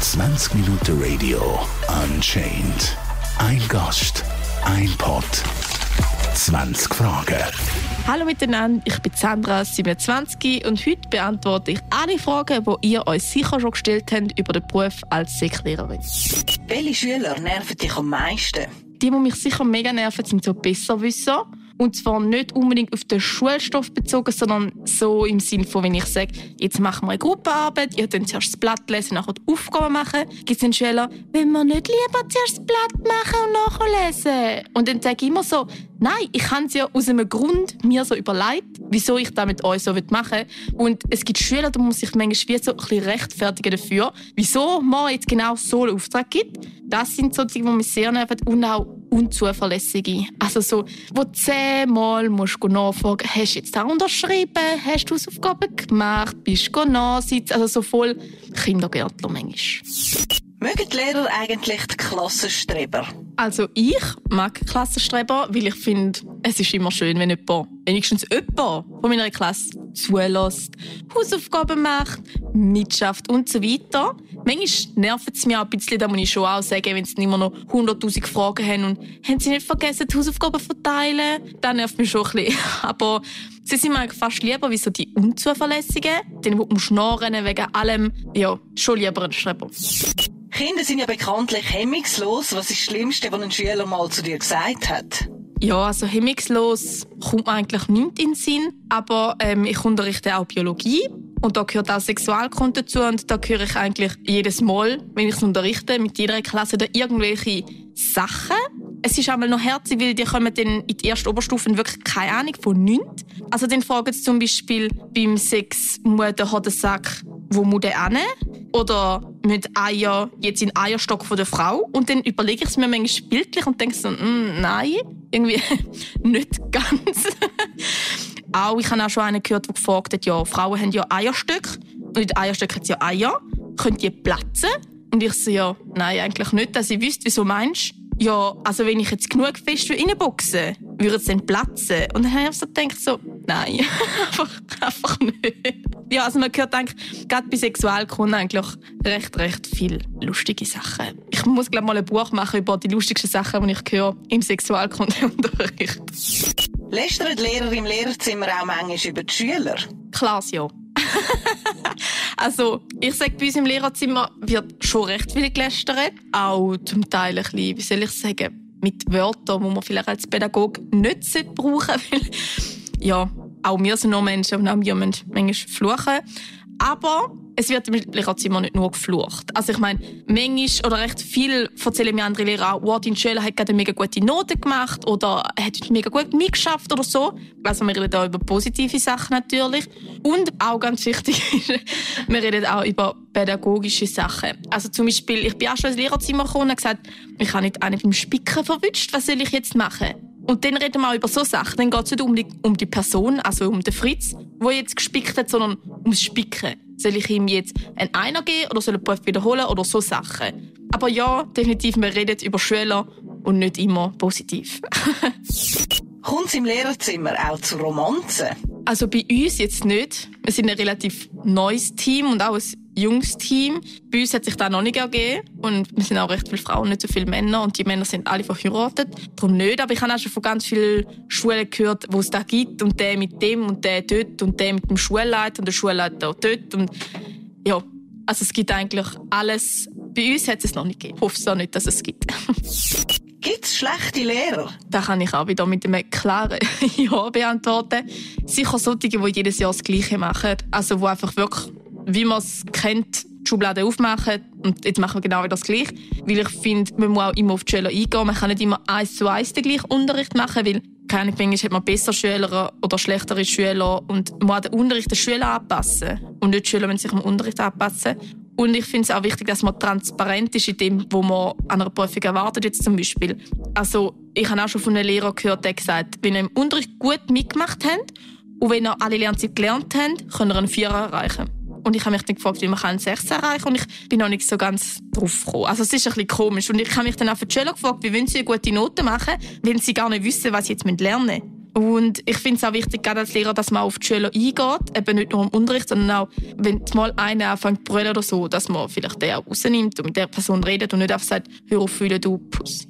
20 Minuten Radio Unchained. Ein Gast, ein Pod, 20 Fragen. Hallo miteinander, ich bin Sandra, 27 und heute beantworte ich alle Fragen, die ihr euch sicher schon gestellt habt über den Beruf als Säcklehrerin. Welche Schüler nerven dich am meisten? Die, die mich sicher mega nerven, sind so Besserwisser. Und zwar nicht unbedingt auf den Schulstoff bezogen, sondern so im Sinne von, wenn ich sage, jetzt machen wir eine Gruppenarbeit, ihr könnt zuerst das Blatt lesen, nachher die Aufgaben machen. Gibt es einen Schüler, wenn wir nicht lieber zuerst das Blatt machen und nachher lesen? Und dann sage ich immer so, nein, ich habe es ja aus einem Grund mir so überlegt, wieso ich das mit euch so machen will. Und es gibt Schüler, da muss ich manchmal so ein bisschen rechtfertigen dafür, wieso man jetzt genau so einen Auftrag gibt. Das sind so Dinge, die mich sehr nerven und auch unzuverlässige. Also so, wo zehnmal musst du nachfragen, hast du jetzt da unterschrieben, hast du Hausaufgaben gemacht, bist du nachsitzen, also so voll Kindergärtler manchmal. Mögen die Lehrer eigentlich die Klassenstreber? Also ich mag Klassenstreber, weil ich finde, es ist immer schön, wenn jemand, wenigstens jemand von meiner Klasse zulässt, Hausaufgaben macht, mitschafft und so weiter. Manchmal nervt es mich auch ein bisschen, da muss ich schon auch sagen, wenn sie immer noch 100'000 Fragen haben und haben sie nicht vergessen, die Hausaufgaben zu verteilen, dann nervt mich schon ein bisschen. Aber sie sind mir fast lieber wie so die Unzuverlässigen, die muss nachrennen wegen allem, ja, schon lieber ein Streber. Kinder sind ja bekanntlich hemmungslos. Was ist das Schlimmste, was ein Schüler mal zu dir gesagt hat? Ja, also hemmungslos kommt mir eigentlich nicht in den Sinn. Aber ähm, ich unterrichte auch Biologie. Und da gehört auch Sexualkunde dazu. Und da höre ich eigentlich jedes Mal, wenn ich es unterrichte, mit jeder Klasse da irgendwelche Sachen. Es ist einmal noch herzig, weil die kommen dann in die ersten Oberstufen wirklich keine Ahnung von nichts. Also dann fragen sie zum Beispiel beim Sex, muss der Hodensack, wo muss der hin? Oder mit Eier jetzt in den Eierstock von der Frau? Und dann überlege ich es mir manchmal bildlich und denke so, mm, nein, irgendwie nicht ganz. auch, ich habe auch schon einen gehört, der gefragt hat, ja, Frauen haben ja Eierstöcke und in den Eierstöcken hat ja Eier. Können die platzen? Und ich so, ja, nein, eigentlich nicht, dass ich wüsste, wieso meinst ja, also wenn ich jetzt genug fest reinboxen würde es dann platzen? Und dann habe ich so gedacht, so, nein, einfach, einfach nicht. Ja, also man hört eigentlich, gerade bei Sexualkunde eigentlich recht, recht viele lustige Sachen. Ich muss, glaube mal ein Buch machen über die lustigsten Sachen, die ich höre im Sexualkundeunterricht. Lästern die Lehrer im Lehrerzimmer auch manchmal über die Schüler? Klar, ja. also, ich sage, bei uns im Lehrerzimmer wird schon recht viel gelästert. Auch zum Teil ein bisschen, wie soll ich sagen, mit Wörtern, die man vielleicht als Pädagoge nicht brauchen sollte. ja, auch wir sind noch Menschen und auch wir müssen manchmal fluchen. Aber es wird im Lehrerzimmer nicht nur geflucht. Also ich meine, manchmal oder recht viel erzählen mir andere Lehrer auch, wow, dein Schüler hat gerade eine mega gute Note gemacht oder hat mega gut mitgeschafft oder so. Also wir reden auch über positive Sachen natürlich. Und auch ganz wichtig wir reden auch über pädagogische Sachen. Also zum Beispiel, ich bin auch schon ins Lehrerzimmer gekommen und gesagt, ich habe nicht einen beim Spicken verwünscht, was soll ich jetzt machen? Und dann reden wir auch über so Sachen. Dann geht es nicht um die, um die Person, also um den Fritz, der jetzt gespickt hat, sondern ums Spicken. Soll ich ihm jetzt einen Einer geben oder soll er den Beruf wiederholen oder so Sachen? Aber ja, definitiv, wir reden über Schüler und nicht immer positiv. Kommt es im Lehrerzimmer auch zu Romanzen? Also bei uns jetzt nicht. Wir sind ein relativ neues Team und auch ein junges Team. Bei uns hat sich das noch nicht ergeben. Und wir sind auch recht viele Frauen, nicht so viele Männer. Und die Männer sind alle verheiratet. Darum nicht. Aber ich habe auch schon von ganz vielen Schulen gehört, wo es da gibt. Und der mit dem und der dort. Und der mit dem Schulleiter und der Schulleiter dort. Und ja, also es gibt eigentlich alles. Bei uns hat es noch nicht gegeben. Ich hoffe es auch nicht, dass es gibt. Gibt es schlechte Lehrer? Da kann ich auch wieder mit einem klaren Ja beantworten. Sicher solche, die jedes Jahr das Gleiche machen. Also, wo einfach wirklich wie man es kennt, die Schublade aufmachen und jetzt machen wir genau das Gleiche. Weil ich finde, man muss auch immer auf die Schüler eingehen. Man kann nicht immer eins zu eins den gleichen Unterricht machen, weil keine Ahnung, hat man bessere Schüler oder schlechtere Schüler und man muss den Unterricht den Schülern anpassen. Und nicht die Schüler müssen sich am Unterricht anpassen. Und ich finde es auch wichtig, dass man transparent ist in dem, was man an einer Prüfung erwartet, jetzt zum Beispiel. Also, ich habe auch schon von einem Lehrer gehört, der gesagt wenn ihr im Unterricht gut mitgemacht habt und wenn ihr alle Lernzeit gelernt habt, könnt ihr einen Vierer erreichen. Und ich habe mich dann gefragt, wie man einen 6 erreichen kann. Und ich bin noch nicht so ganz drauf gekommen. Also es ist ein bisschen komisch. Und ich habe mich dann auch für die Schüler gefragt, wie wollen sie eine gute Note machen, wenn sie gar nicht wissen, was sie jetzt lernen müssen. Und ich finde es auch wichtig, gerade als Lehrer, dass man auf die Schüler eingeht, eben nicht nur im Unterricht, sondern auch, wenn mal einer anfängt zu brüllen oder so, dass man vielleicht den auch rausnimmt und mit der Person redet und nicht einfach sagt, hör auf, fühle du Puss.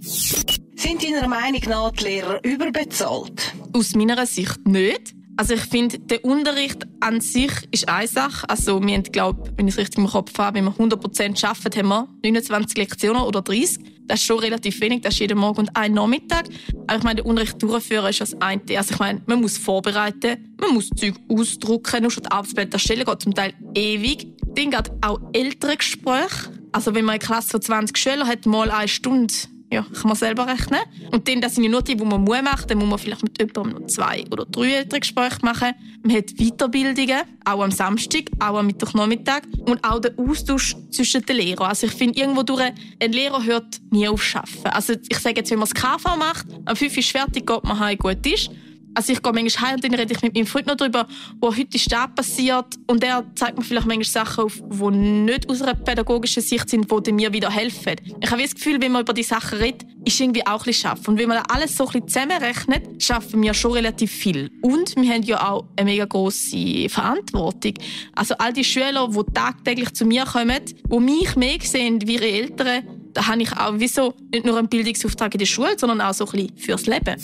Sind deiner Meinung nach die Lehrer überbezahlt? Aus meiner Sicht nicht. Also ich finde, der Unterricht an sich ist eine Sache. Also wir haben, glaube wenn ich es richtig im Kopf habe, wenn wir 100% arbeiten, haben wir 29 Lektionen oder 30. Das ist schon relativ wenig, das ist jeden Morgen und ein Nachmittag. Aber ich meine, den Unterricht durchführen ist das eine. Also ich meine, man muss vorbereiten, man muss Zeug ausdrucken, nur schon die Arbeitsblätter erstellen, geht zum Teil ewig. Dann geht auch ältere Gespräche. Also wenn man eine Klasse von 20 Schülern hat, mal eine Stunde ja, kann man selber rechnen. Und dann, das sind ja nur die, die man muss machen Dann muss man vielleicht mit jemandem noch zwei oder drei ältere Gespräche machen. Man hat Weiterbildungen, auch am Samstag, auch am Mittwochnachmittag. Und auch der Austausch zwischen den Lehrern. Also ich finde, irgendwo durch, ein Lehrer hört nie auf Arbeiten. Also ich sage jetzt, wenn man das KV macht, am 5 ist fertig, geht man heim, gut ist. Also ich gehe manchmal heim und dann rede ich mit meinem Freund noch darüber, was heute ist da passiert. Und er zeigt mir vielleicht manchmal Sachen auf, die nicht aus einer pädagogischen Sicht sind, die mir wieder helfen. Ich habe das Gefühl, wenn man über die Sachen redet, ist irgendwie auch ein bisschen schaffen. Und wenn man alles so ein bisschen zusammenrechnet, schaffen wir schon relativ viel. Und wir haben ja auch eine mega grosse Verantwortung. Also all die Schüler, die tagtäglich zu mir kommen, die mich mehr sehen wie ihre Eltern, da habe ich auch wieso nicht nur einen Bildungsauftrag in der Schule, sondern auch so ein bisschen fürs Leben.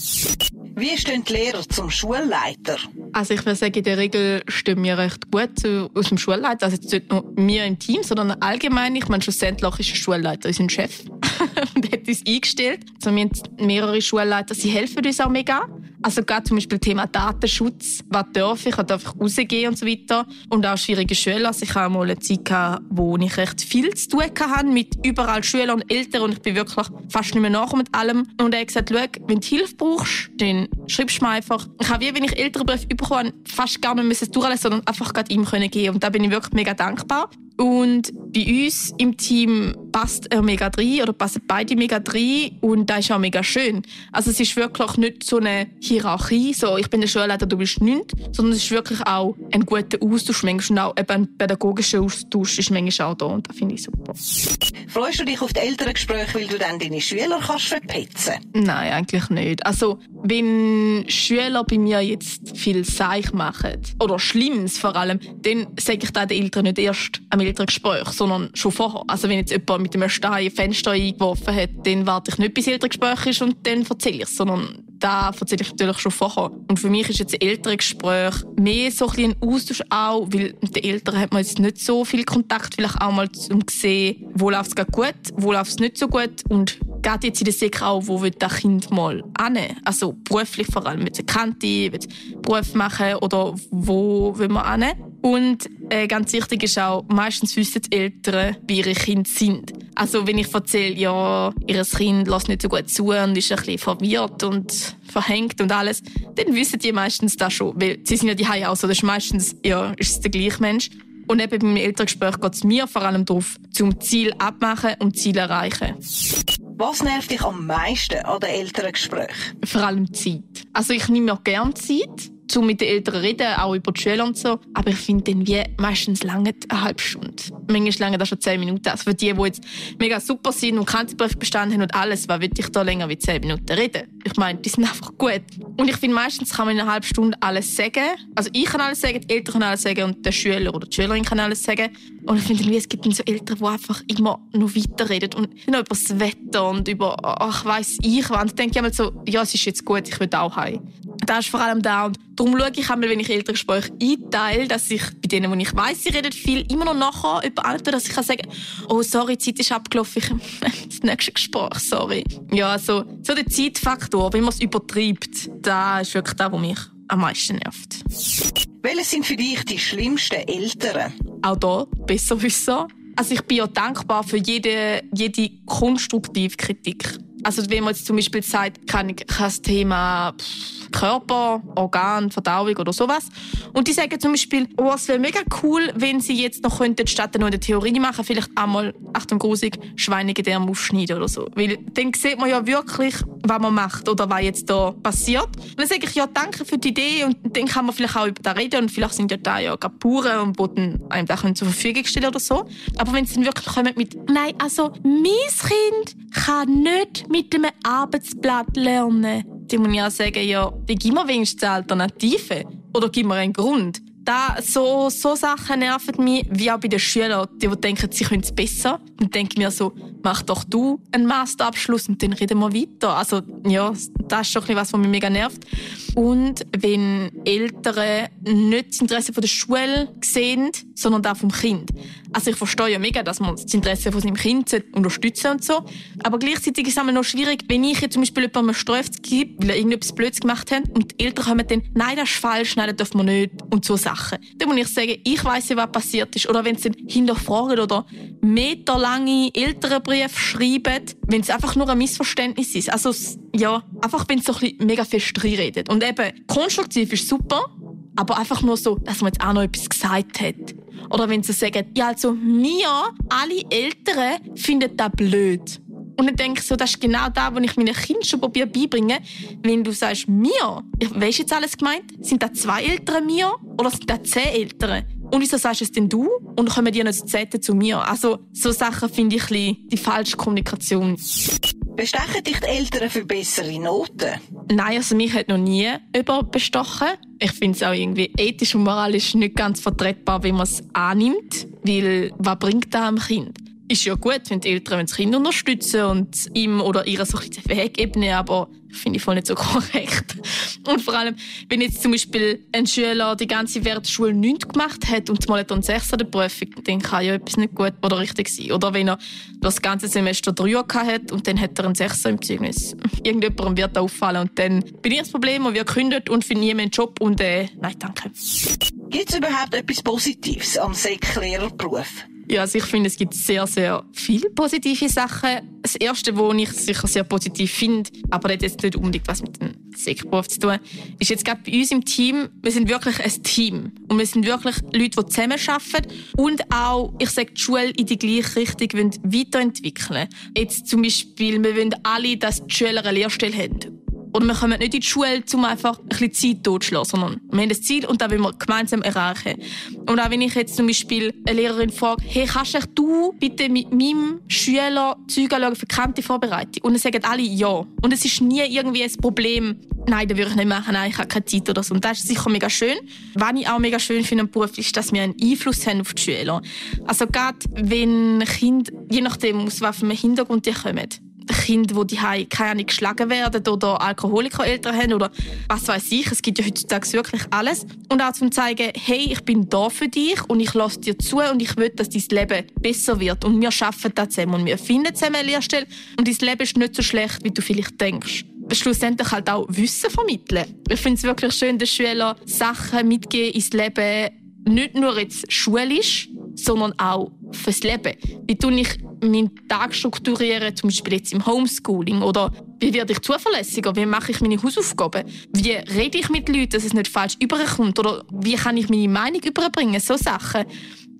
Wie stehen die Lehrer zum Schulleiter? Also ich würde sagen, in der Regel stehen wir recht gut zu, aus dem Schulleiter. Also nicht nur wir im Team, sondern allgemein. Ich meine, schlussendlich ist der Schulleiter unser Chef und hat uns eingestellt. Also wir haben mehrere Schulleiter, sie helfen uns auch mega. Also gerade zum Beispiel Thema Datenschutz, was darf ich, darf ich rausgehen und so weiter. Und auch schwierige Schüler. Also ich hatte mal eine Zeit, wo ich recht viel zu tun hatte mit überall Schülern und Eltern und ich bin wirklich fast nicht mehr nach mit allem. Und er hat gesagt, schau, wenn du Hilfe brauchst, dann schreibst du mir einfach. Ich habe wie, wenn ich ältere Briefe bekommen fast gar nicht müssen durchlesen, sondern einfach gerade ihm können. Und da bin ich wirklich mega dankbar. Und bei uns im Team passt er mega rein oder passen beide mega rein und das ist auch mega schön. Also es ist wirklich nicht so eine Hierarchie, so ich bin der Schulleiter, du bist nicht, sondern es ist wirklich auch ein guter Austausch manchmal und auch eben ein pädagogischer Austausch ist manchmal auch da und das finde ich super. Freust du dich auf die Elterngespräche, weil du dann deine Schüler kannst verpetzen? Nein, eigentlich nicht. Also wenn Schüler bei mir jetzt viel Seich machen oder Schlimmes vor allem, dann sage ich den Eltern nicht erst am Elterngespräch, sondern schon vorher. Also wenn jetzt jemand mit einem Stein ein Fenster eingeworfen hat, dann warte ich nicht, bis Elterngespräch ist und dann erzähle ich es, sondern da erzähle ich natürlich schon vorher. Und für mich ist jetzt ein Elterngespräch mehr so ein, ein Austausch auch, weil mit den Eltern hat man jetzt nicht so viel Kontakt, vielleicht auch mal um zu sehen, wo läuft es gut, wo läuft es nicht so gut und gerade jetzt in der Sek auch, wo will das Kind mal an? Also beruflich vor allem, mit Kante, will Beruf machen oder wo will man an? Und äh, ganz wichtig ist auch, meistens wissen die Eltern, wie ihre Kinder sind. Also wenn ich erzähle, ja, ihr Kind lässt nicht so gut zu und ist ein bisschen verwirrt und verhängt und alles, dann wissen die meistens das schon, weil sie sind ja die auch so, das ist meistens, ja, ist es der gleiche Mensch. Und eben beim Elterngespräch geht es mir vor allem darauf, zum Ziel abmachen und Ziel erreichen. Was nervt dich am meisten an den Elterngesprächen? Vor allem Zeit. Also ich nehme mir gerne Zeit zu mit den Eltern reden, auch über die Schule und so. Aber ich finde dann wie meistens lange eine halbe Stunde. Manchmal lange das schon zehn Minuten. Also für die, die jetzt mega super sind und Kanzlerbrief bestanden haben und alles, was will ich da länger wie zehn Minuten reden? Ich meine, die sind einfach gut. Und ich finde, meistens kann man in einer halben Stunde alles sagen. Also ich kann alles sagen, die Eltern können alles sagen und der Schüler oder die Schülerin kann alles sagen. Und ich finde, es gibt dann so Eltern, die einfach immer noch weiterreden und noch über das Wetter und über, ach, weiss ich was. Und ich denke immer so, ja, es ist jetzt gut, ich will auch heim. Das ist vor allem da. Und darum schaue ich einmal, wenn ich Elterngespräche einteile, dass ich bei denen, wo ich weiss, sie reden viel, immer noch nachher über andere, dass ich kann sagen oh, sorry, die Zeit ist abgelaufen, ich das nächste Gespräch, sorry. Ja, also, so der Zeitfaktor, wenn man es übertreibt, da ist wirklich das, was mich am meisten nervt. Welche sind für dich die schlimmsten Eltern? Auch da besser wissen. Also ich bin ja dankbar für jede, jede konstruktive Kritik. Also wenn man jetzt zum Beispiel sagt, kann ich das Thema Körper, Organ, Verdauung oder sowas. Und die sagen zum Beispiel, oh, es wäre mega cool, wenn sie jetzt noch könnten, statt nur eine Theorie machen, vielleicht einmal, Achtung, grusig, Schweinegedärme aufschneiden oder so. Weil dann sieht man ja wirklich, was man macht oder was jetzt da passiert. Und dann sage ich, ja, danke für die Idee und dann kann man vielleicht auch über das reden und vielleicht sind ja da ja Gapuren und Boden einem da zur Verfügung stellen oder so. Aber wenn sie dann wirklich kommen mit, nein, also, mein Kind kann nicht mit einem Arbeitsblatt lernen dann muss ich auch sagen, ja, dann gib mir wenigstens eine Alternative. Oder gib mir einen Grund. Da, so, so Sachen nerven mich, wie auch bei den Schülern, die, die denken, sie können es besser. Dann denke ich mir so, mach doch du einen Masterabschluss und dann reden wir weiter. Also, ja, das ist schon etwas, was mich mega nervt. Und wenn Eltern nicht das Interesse der Schule sehen, sondern das vom Kind. Also ich verstehe ja mega, dass man das Interesse von seinem Kind unterstützen und so. Aber gleichzeitig ist es noch schwierig, wenn ich jetzt zum Beispiel jemandem eine Strafe gebe, weil er irgendetwas Blödes gemacht hat und die Eltern kommen dann, nein, das ist falsch, nein, das dürfen wir nicht und so Sachen. Dann muss ich sagen, ich weiss ja, was passiert ist. Oder wenn sie dann hinterfragen oder meterlange Elternbriefe schreiben, wenn es einfach nur ein Missverständnis ist. Also ja, einfach wenn es so ein bisschen mega fest reinredet. Und eben, konstruktiv ist super, aber einfach nur so, dass man jetzt auch noch etwas gesagt hat. Oder wenn sie sagen, ja, also wir, alle Eltern, finden das blöd. Und dann denke ich so, das ist genau das, was ich meinen Kindern schon probiere beibringen. Wenn du sagst, mir, weißt du jetzt alles gemeint? Sind da zwei Eltern mir oder sind da zehn Eltern? Und wieso sagst du es denn du? Und kommen die nicht zu zu mir? Also, so Sachen finde ich ein bisschen die falsche Kommunikation. Bestechen dich die Eltern für bessere Noten? Nein, also mich hat noch nie jemand bestochen. Ich finde es auch irgendwie ethisch und moralisch nicht ganz vertretbar, wie man es annimmt. Weil, was bringt das einem Kind? Ist ja gut, wenn die Eltern das Kind unterstützen und ihm oder ihr so ein den Weg ebnen, aber finde ich voll nicht so korrekt. Und vor allem, wenn jetzt zum Beispiel ein Schüler die ganze Wertschule nichts gemacht hat und mal einen Sechs an der Prüfung, dann kann ja etwas nicht gut oder richtig sein. Oder wenn er das ganze Semester drei hat und dann hat er einen Sechser im Zeugnis. Irgendjemandem wird da auffallen und dann bin ich das Problem und wir kündet und finden niemanden einen Job und äh, nein, danke. Gibt es überhaupt etwas Positives am Säcklehrerberuf? Ja, also ich finde, es gibt sehr, sehr viele positive Sachen. Das Erste, was ich sicher sehr positiv finde, aber das hat jetzt nicht unbedingt was mit dem Sekberuf zu tun, ist jetzt gerade bei uns im Team, wir sind wirklich ein Team. Und wir sind wirklich Leute, die zusammenarbeiten und auch, ich sage, die Schule in die gleiche Richtung weiterentwickeln Jetzt zum Beispiel, wir wollen alle, dass die Schüler eine Lehrstelle haben. Oder wir kommen nicht in die Schule, um einfach ein bisschen Zeit totzuschlagen, sondern wir haben ein Ziel und das wollen wir gemeinsam erreichen. Und auch wenn ich jetzt zum Beispiel eine Lehrerin frage, hey, kannst du bitte mit meinem Schüler Züge anschauen für die Vorbereitung? Und dann sagen alle ja. Und es ist nie irgendwie ein Problem, nein, das würde ich nicht machen, nein, ich habe keine Zeit oder so. Und das ist sicher mega schön. Was ich auch mega schön finde am Beruf, ist, dass wir einen Einfluss haben auf die Schüler. Also gerade wenn Kinder, je nachdem aus welchem Hintergrund die kommen, Kinder, die die keine Ahnung, geschlagen werden oder Alkoholikereltern haben oder was weiß ich. Es gibt ja heutzutage wirklich alles. Und auch zum zeigen, hey, ich bin da für dich und ich lasse dir zu und ich will, dass dein Leben besser wird. Und wir arbeiten da zusammen und wir finden zusammen eine Lehrstelle und dein Leben ist nicht so schlecht, wie du vielleicht denkst schlussendlich halt auch Wissen vermitteln. Ich finde es wirklich schön, dass Schüler Sachen mitgeben ins Leben, nicht nur jetzt schulisch, sondern auch fürs Leben. Wie tue ich meinen Tag strukturieren, zum Beispiel jetzt im Homeschooling? Oder wie werde ich zuverlässiger? Wie mache ich meine Hausaufgaben? Wie rede ich mit Leuten, dass es nicht falsch überkommt? Oder wie kann ich meine Meinung überbringen? So Sachen.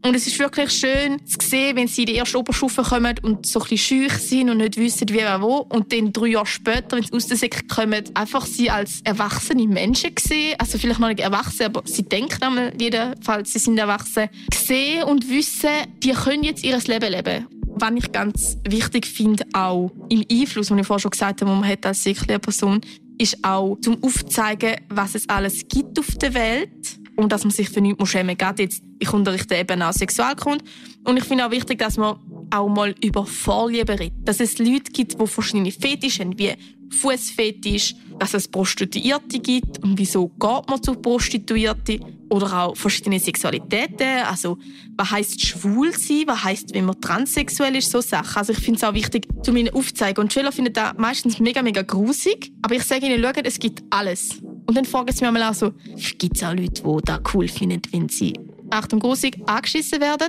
Und es ist wirklich schön zu sehen, wenn sie in die erste Oberstufe kommen und so ein bisschen sind und nicht wissen, wie oder wo. Und dann drei Jahre später, wenn sie aus der Sek kommen, einfach sie als erwachsene Menschen sehen. Also vielleicht noch nicht erwachsen, aber sie denken einmal jedenfalls, sie sind erwachsen. Sehen und wissen, die können jetzt ihr Leben leben. Was ich ganz wichtig finde, auch im Einfluss, den ich vorhin schon gesagt habe, den man hat als Seklehrperson, ist auch zum Aufzeigen, was es alles gibt auf der Welt und dass man sich für nichts schämen muss. jetzt, ich unterrichte eben auch Sexualkunde und ich finde auch wichtig, dass man auch mal über Vorlieben redet. Dass es Leute gibt, die verschiedene Fetische haben, wie Fußfetisch, dass es Prostituierte gibt und wieso geht man zu Prostituierten oder auch verschiedene Sexualitäten, also was heißt schwul sein, was heißt, wenn man transsexuell ist, so Sachen. Also ich finde es auch wichtig, zu ihnen aufzuzeigen. Und Schüler finden das meistens mega, mega grusig, aber ich sage ihnen, schaut, es gibt alles. Und dann fragen sie mich auch so, gibt es auch Leute, die das cool finden, wenn sie, Achtung, grusig, angeschissen werden?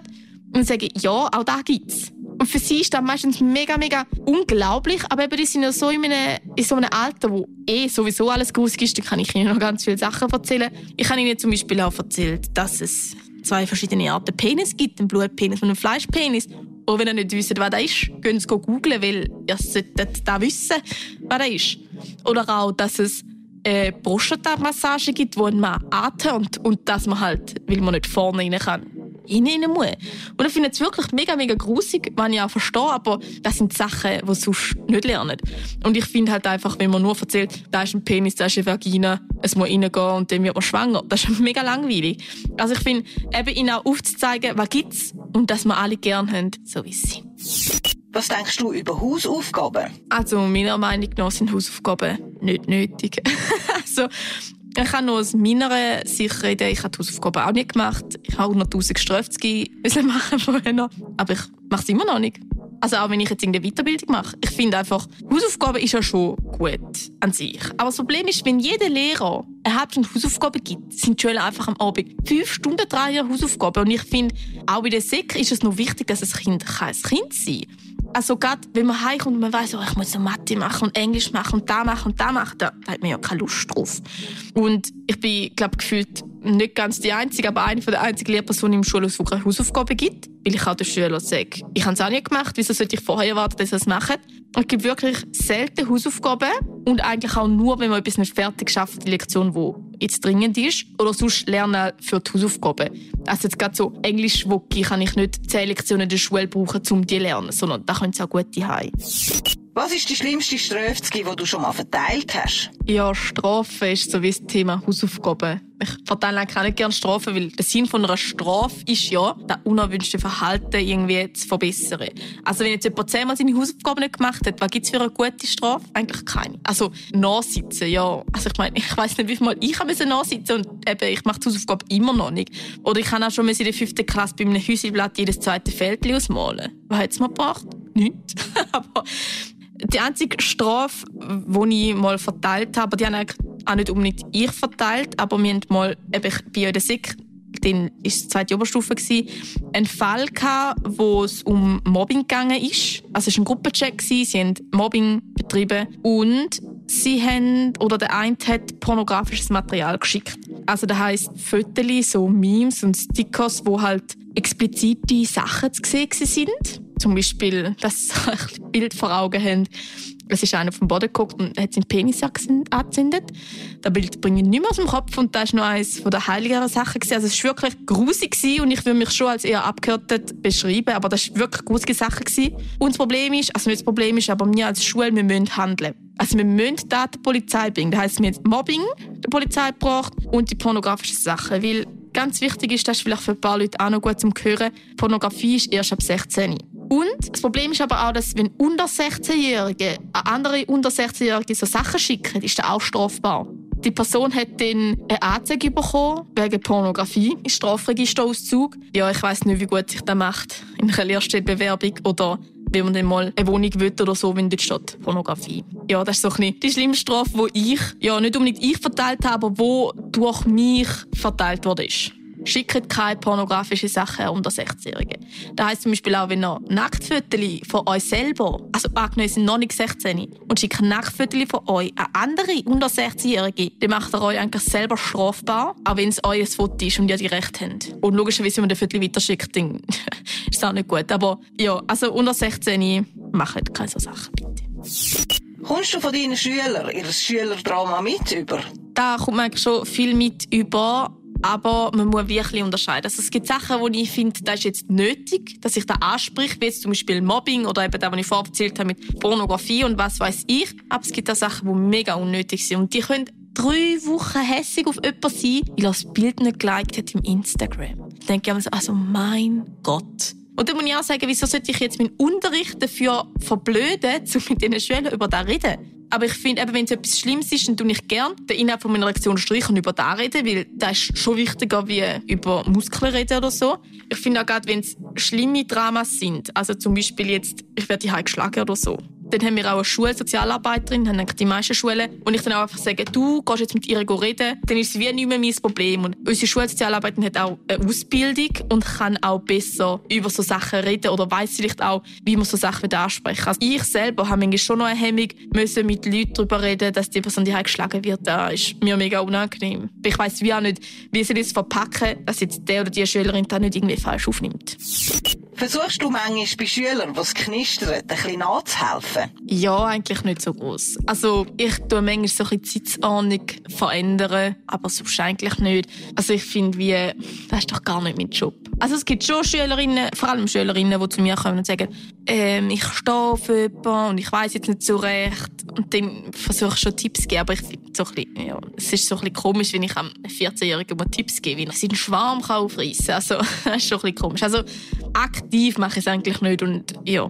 Und ich sage, ja, auch da gibt's. Und für sie ist das meistens mega, mega unglaublich. Aber eben, die sind ja so in, einem, in so einem Alter, wo eh sowieso alles grusig ist. Da kann ich ihnen noch ganz viele Sachen erzählen. Ich habe ihnen zum Beispiel auch erzählt, dass es zwei verschiedene Arten Penis gibt. Einen Blutpenis und einen Fleischpenis. Und wenn ihr nicht wisst, was das ist, könnt ihr googeln, weil ihr solltet da wissen, was das ist. Oder auch, dass es eine Prostata-Massage gibt, wo man atmet und, und dass man halt, weil man nicht vorne rein kann, rein muss. Und ich finde es wirklich mega, mega grusig, wenn ich auch verstehe, aber das sind Sachen, die sonst nicht lernen. Und ich finde halt einfach, wenn man nur erzählt, da ist ein Penis, da ist eine Vagina, es muss reingehen und dann wird man schwanger, das ist mega langweilig. Also ich finde, eben ihnen auch aufzuzeigen, was gibt's und dass wir alle gerne haben, so wie sie sind. Was denkst du über Hausaufgaben? Also meiner Meinung nach sind Hausaufgaben nicht nötig. also ich kann nur aus meiner Sicht reden. Ich habe die Hausaufgaben auch nicht gemacht. Ich habe auch noch 1000 Strafzüge machen vorher. Aber ich mache es immer noch nicht. Also auch wenn ich jetzt irgendeine Weiterbildung mache. Ich finde einfach, Hausaufgaben ist ja schon gut an sich. Aber das Problem ist, wenn jeder Lehrer eine halbe Stunde Hausaufgaben gibt, sind die Schüler einfach am Abend fünf Stunden drei Hausaufgaben. Und ich finde, auch bei der Sek ist es noch wichtig, dass ein Kind ein Kind sein kann also gerade wenn man heimkommt und man weiß, oh, ich muss Mathe machen und Englisch machen und da machen und da machen, da, da hat man ja keine Lust drauf. Und ich bin, glaube gefühlt nicht ganz die Einzige, aber eine der einzigen Lehrpersonen im Schulhaus, die keine Hausaufgaben gibt, weil ich auch den Schülern sage, ich habe es auch nicht gemacht, wieso sollte ich vorher erwarten, dass sie es machen? Es gibt wirklich selten Hausaufgaben und eigentlich auch nur, wenn man etwas nicht fertig schafft, die Lektion, die jetzt dringend ist, oder sonst lernen für die Hausaufgaben. Also jetzt gerade so Englisch kann ich nicht zehn Lektionen in der Schule brauchen, um die zu lernen, sondern da können sie auch gut haben. Was ist die schlimmste Strafe, die du schon mal verteilt hast? Ja, Strafe ist so wie das Thema Hausaufgaben. Ich verteile eigentlich auch nicht gerne Strafen, weil der Sinn von einer Strafe ist ja, das unerwünschte Verhalten irgendwie zu verbessern. Also wenn jetzt jemand zehnmal seine Hausaufgaben nicht gemacht hat, was gibt es für eine gute Strafe? Eigentlich keine. Also nachsitzen, ja. Also ich meine, ich weiß nicht, wie viel Mal ich nachsitzen und eben, ich mache die Hausaufgaben immer noch nicht. Oder ich habe auch schon in der fünften Klasse bei einem Häuselblatt jedes zweite Feld ausmalen. Was hat es mir gebracht? Nichts. Aber die einzige Strafe, die ich mal verteilt habe, die habe auch nicht unbedingt ich verteilt, aber wir haben mal eben bei der SIG, dann war die zweite Oberstufe, einen Fall gehabt, wo es um Mobbing ist. Also es war ein Gruppencheck, sie haben Mobbing betrieben und sie haben, oder der eine hat pornografisches Material geschickt. Also das heisst Fotos, so Memes und Stickers, wo halt explizite Sachen zu sehen sind zum Beispiel, dass sie ein Bild vor Augen haben. Es ist einer vom Boden geguckt und hat seinen Penis angezündet. Das Bild bringe ich nicht mehr aus dem Kopf und das war noch eines der heiligeren Sachen. Also es war wirklich grusig und ich würde mich schon als eher abgehärtet beschreiben, aber das war wirklich grusige Sache. Und das Problem ist, also nicht das Problem ist, aber wir als Schule, wir müssen handeln. Also wir müssen da der Polizei bringen. Das heisst, wir haben Mobbing der Polizei gebracht und die pornografischen Sachen. Weil ganz wichtig ist, das ist vielleicht für ein paar Leute auch noch gut zum Hören, Pornografie ist erst ab 16. Und das Problem ist aber auch, dass wenn unter 16-Jährige andere unter 16-Jährige so Sachen schicken, ist das auch strafbar. Die Person hat dann eine Anzeige bekommen wegen Pornografie, im Strafregisterauszug. Ja, ich weiß nicht, wie gut sich das macht in einer Lehrstellenbewerbung oder wenn man dann mal eine Wohnung will oder so, wenn dort steht Pornografie. Ja, das ist so ein bisschen die schlimmste Strafe, die ich, ja nicht unbedingt ich verteilt habe, aber wo durch mich verteilt wurde. Schickt keine pornografischen Sachen unter 16-Jährigen. Das heisst zum Beispiel auch, wenn ihr Nacktfotos von euch selber, also angenommen, sind noch nicht 16 und schickt Nacktfotos von euch an andere unter 16-Jährige, dann macht ihr euch eigentlich selber strafbar, auch wenn es euer Foto ist und ihr die Rechte habt. Und logischerweise, wenn man den Foto weiterschickt, dann ist das auch nicht gut. Aber ja, also unter 16 macht keine so Sachen, bitte. Kommst du von deinen Schülern ihr Schülerdrama mit über? Da kommt man eigentlich schon viel mit über. Aber man muss wirklich unterscheiden. Also es gibt Sachen, wo ich finde, das ist jetzt nötig, dass ich da anspricht, wie jetzt zum Beispiel Mobbing oder eben das, was ich vorher erzählt habe mit Pornografie und was weiß ich. Aber es gibt auch Sachen, die mega unnötig sind. Und die können drei Wochen hässig auf jemanden sein, weil er das Bild nicht geliked hat im Instagram. Da denke ich mir so, also mein Gott. Und dann muss ich auch sagen, wieso sollte ich jetzt meinen Unterricht dafür verblöden, um mit diesen Schülern über das reden? Aber ich finde, wenn es etwas Schlimmes ist, dann tue ich gerne den Inhalt von meiner Lektion streichen und über das reden, weil das ist schon wichtiger, wie über Muskeln reden oder so. Ich finde auch gerade, wenn es schlimme Dramas sind, also zum Beispiel jetzt, ich werde hier geschlagen oder so, dann haben wir auch eine Schulsozialarbeiterin, haben die meisten Schulen. Und ich dann auch einfach sage, du gehst jetzt mit ihr reden, dann ist es wie nicht mehr mein Problem. Und unsere Schulsozialarbeiterin hat auch eine Ausbildung und kann auch besser über so Sachen reden oder weiß vielleicht auch, wie man so Sachen ansprechen Also ich selber habe manchmal schon noch eine Hemmung, müssen mit Leuten darüber reden, dass die Person die geschlagen wird. Das ist mir mega unangenehm. Ich weiß wie auch nicht, wie sie das verpacken, dass jetzt der oder die Schülerin da nicht irgendwie falsch aufnimmt. Versuchst du manchmal bei Schülern, die es knistert, ein bisschen nachzuhelfen? Ja, eigentlich nicht so groß. Also ich tue manchmal so ein bisschen die Zeitordnung verändern, aber sonst eigentlich nicht. Also ich finde, wie, das ist doch gar nicht mein Job. Also es gibt schon Schülerinnen, vor allem Schülerinnen, die zu mir kommen und sagen, ähm, ich stehe auf jemanden und ich weiß jetzt nicht so recht. Und dann versuche ich schon Tipps zu geben, aber ich finde so ja, es ist so ein bisschen komisch, wenn ich einem 14-Jährigen mal Tipps gebe, wie er seinen Schwarm aufreißen kann. Also das ist schon ein bisschen komisch. Also aktiv mache ich es eigentlich nicht und ja.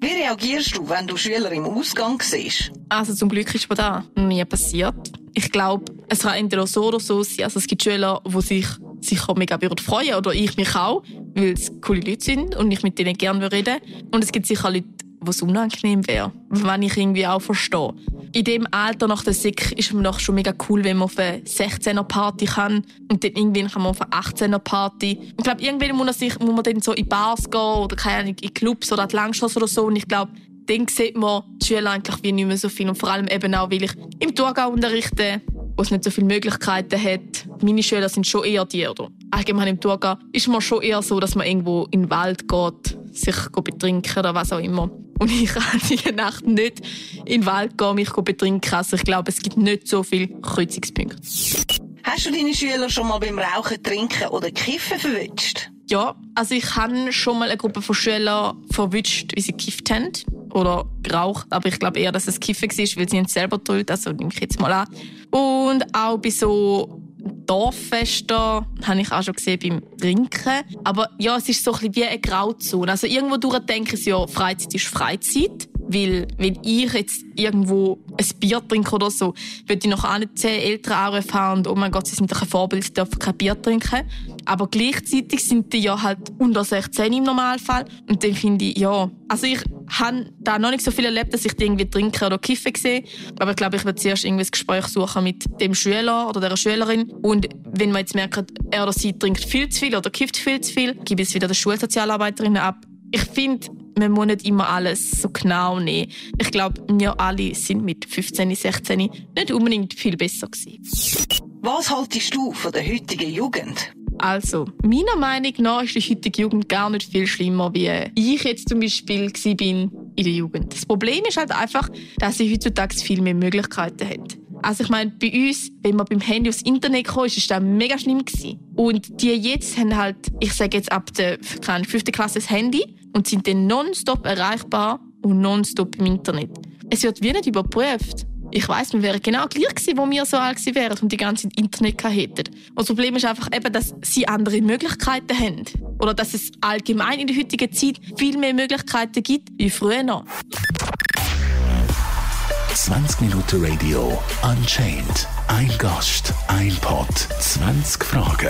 Wie reagierst du, wenn du Schüler im Ausgang siehst? Also zum Glück ist mir das nie passiert. Ich glaube, es kann entweder so oder so sein. Also es gibt Schüler, die sich sicher mega freuen oder ich mich auch, weil es coole Leute sind und ich mit denen gerne reden Und es gibt sicher Leute, was unangenehm wäre, wenn ich irgendwie auch verstehe. In dem Alter nach der Sek ist es schon mega cool, wenn man auf eine 16er Party kann und dann irgendwann kann man auf eine 18er Party. Ich glaube, irgendwann muss man, sich, muss man dann so in Bars gehen oder keine Ahnung, in Clubs oder die Langstrasse oder so und ich glaube, dann sieht man die Schüler eigentlich wie nicht mehr so viel und vor allem eben auch, weil ich im Thurgau unterrichte, wo es nicht so viele Möglichkeiten hat. Meine Schüler sind schon eher die, oder allgemein im Thurgau ist man schon eher so, dass man irgendwo in den Wald geht, sich betrinken oder was auch immer. Und ich kann diese Nacht nicht in den Wald gehen, mich betrinken. Also ich glaube, es gibt nicht so viele Kreuzungspunkte. Hast du deine Schüler schon mal beim Rauchen, Trinken oder Kiffen verwünscht? Ja, also ich habe schon mal eine Gruppe von Schülern verwünscht, wie sie gekifft haben oder geraucht, aber ich glaube eher, dass es Kiffen war, weil sie nicht selber tut, also nehme ich jetzt mal an. Und auch bei so Dorffesten habe ich auch schon gesehen beim Trinken. Aber ja, es ist so ein bisschen wie eine Grauzone. Also irgendwo durch denke ich, ja, Freizeit ist Freizeit. Weil, wenn ich jetzt irgendwo ein Bier trinke oder so, würde ich noch nicht zehn Eltern anrufen und oh mein Gott, sie sind doch ein Vorbild, sie dürfen kein Bier trinken. Aber gleichzeitig sind die ja halt unter 16 im Normalfall. Und dann finde ich, ja, also ich habe da noch nicht so viel erlebt, dass ich die irgendwie trinken oder kiffen sehe. Aber ich glaube, ich werde zuerst irgendwie ein Gespräch suchen mit dem Schüler oder der Schülerin. Und wenn man jetzt merkt, er oder sie trinkt viel zu viel oder kifft viel zu viel, gebe ich es wieder der Schulsozialarbeiterin ab. Ich finde, man muss nicht immer alles so genau nehmen. Ich glaube, wir alle sind mit 15, 16 nicht unbedingt viel besser gewesen. Was haltest du von der heutigen Jugend? Also, meiner Meinung nach ist die heutige Jugend gar nicht viel schlimmer, wie ich jetzt zum Beispiel bin in der Jugend. Das Problem ist halt einfach, dass sie heutzutage viel mehr Möglichkeiten hat. Also ich meine, bei uns, wenn man beim Handy aufs Internet kam, ist das mega schlimm gewesen. Und die jetzt haben halt, ich sage jetzt ab der fünften Klasse das Handy und sind dann nonstop erreichbar und nonstop im Internet. Es wird wie nicht überprüft. Ich weiß, wir wären genau gleich gewesen, wo wir so alt gewesen wären und die ganze Internet hätten. Und das Problem ist einfach eben, dass sie andere Möglichkeiten haben. Oder dass es allgemein in der heutigen Zeit viel mehr Möglichkeiten gibt wie früher noch. 20 Minuten Radio Unchained. Ein Gast, ein Pod, 20 Fragen.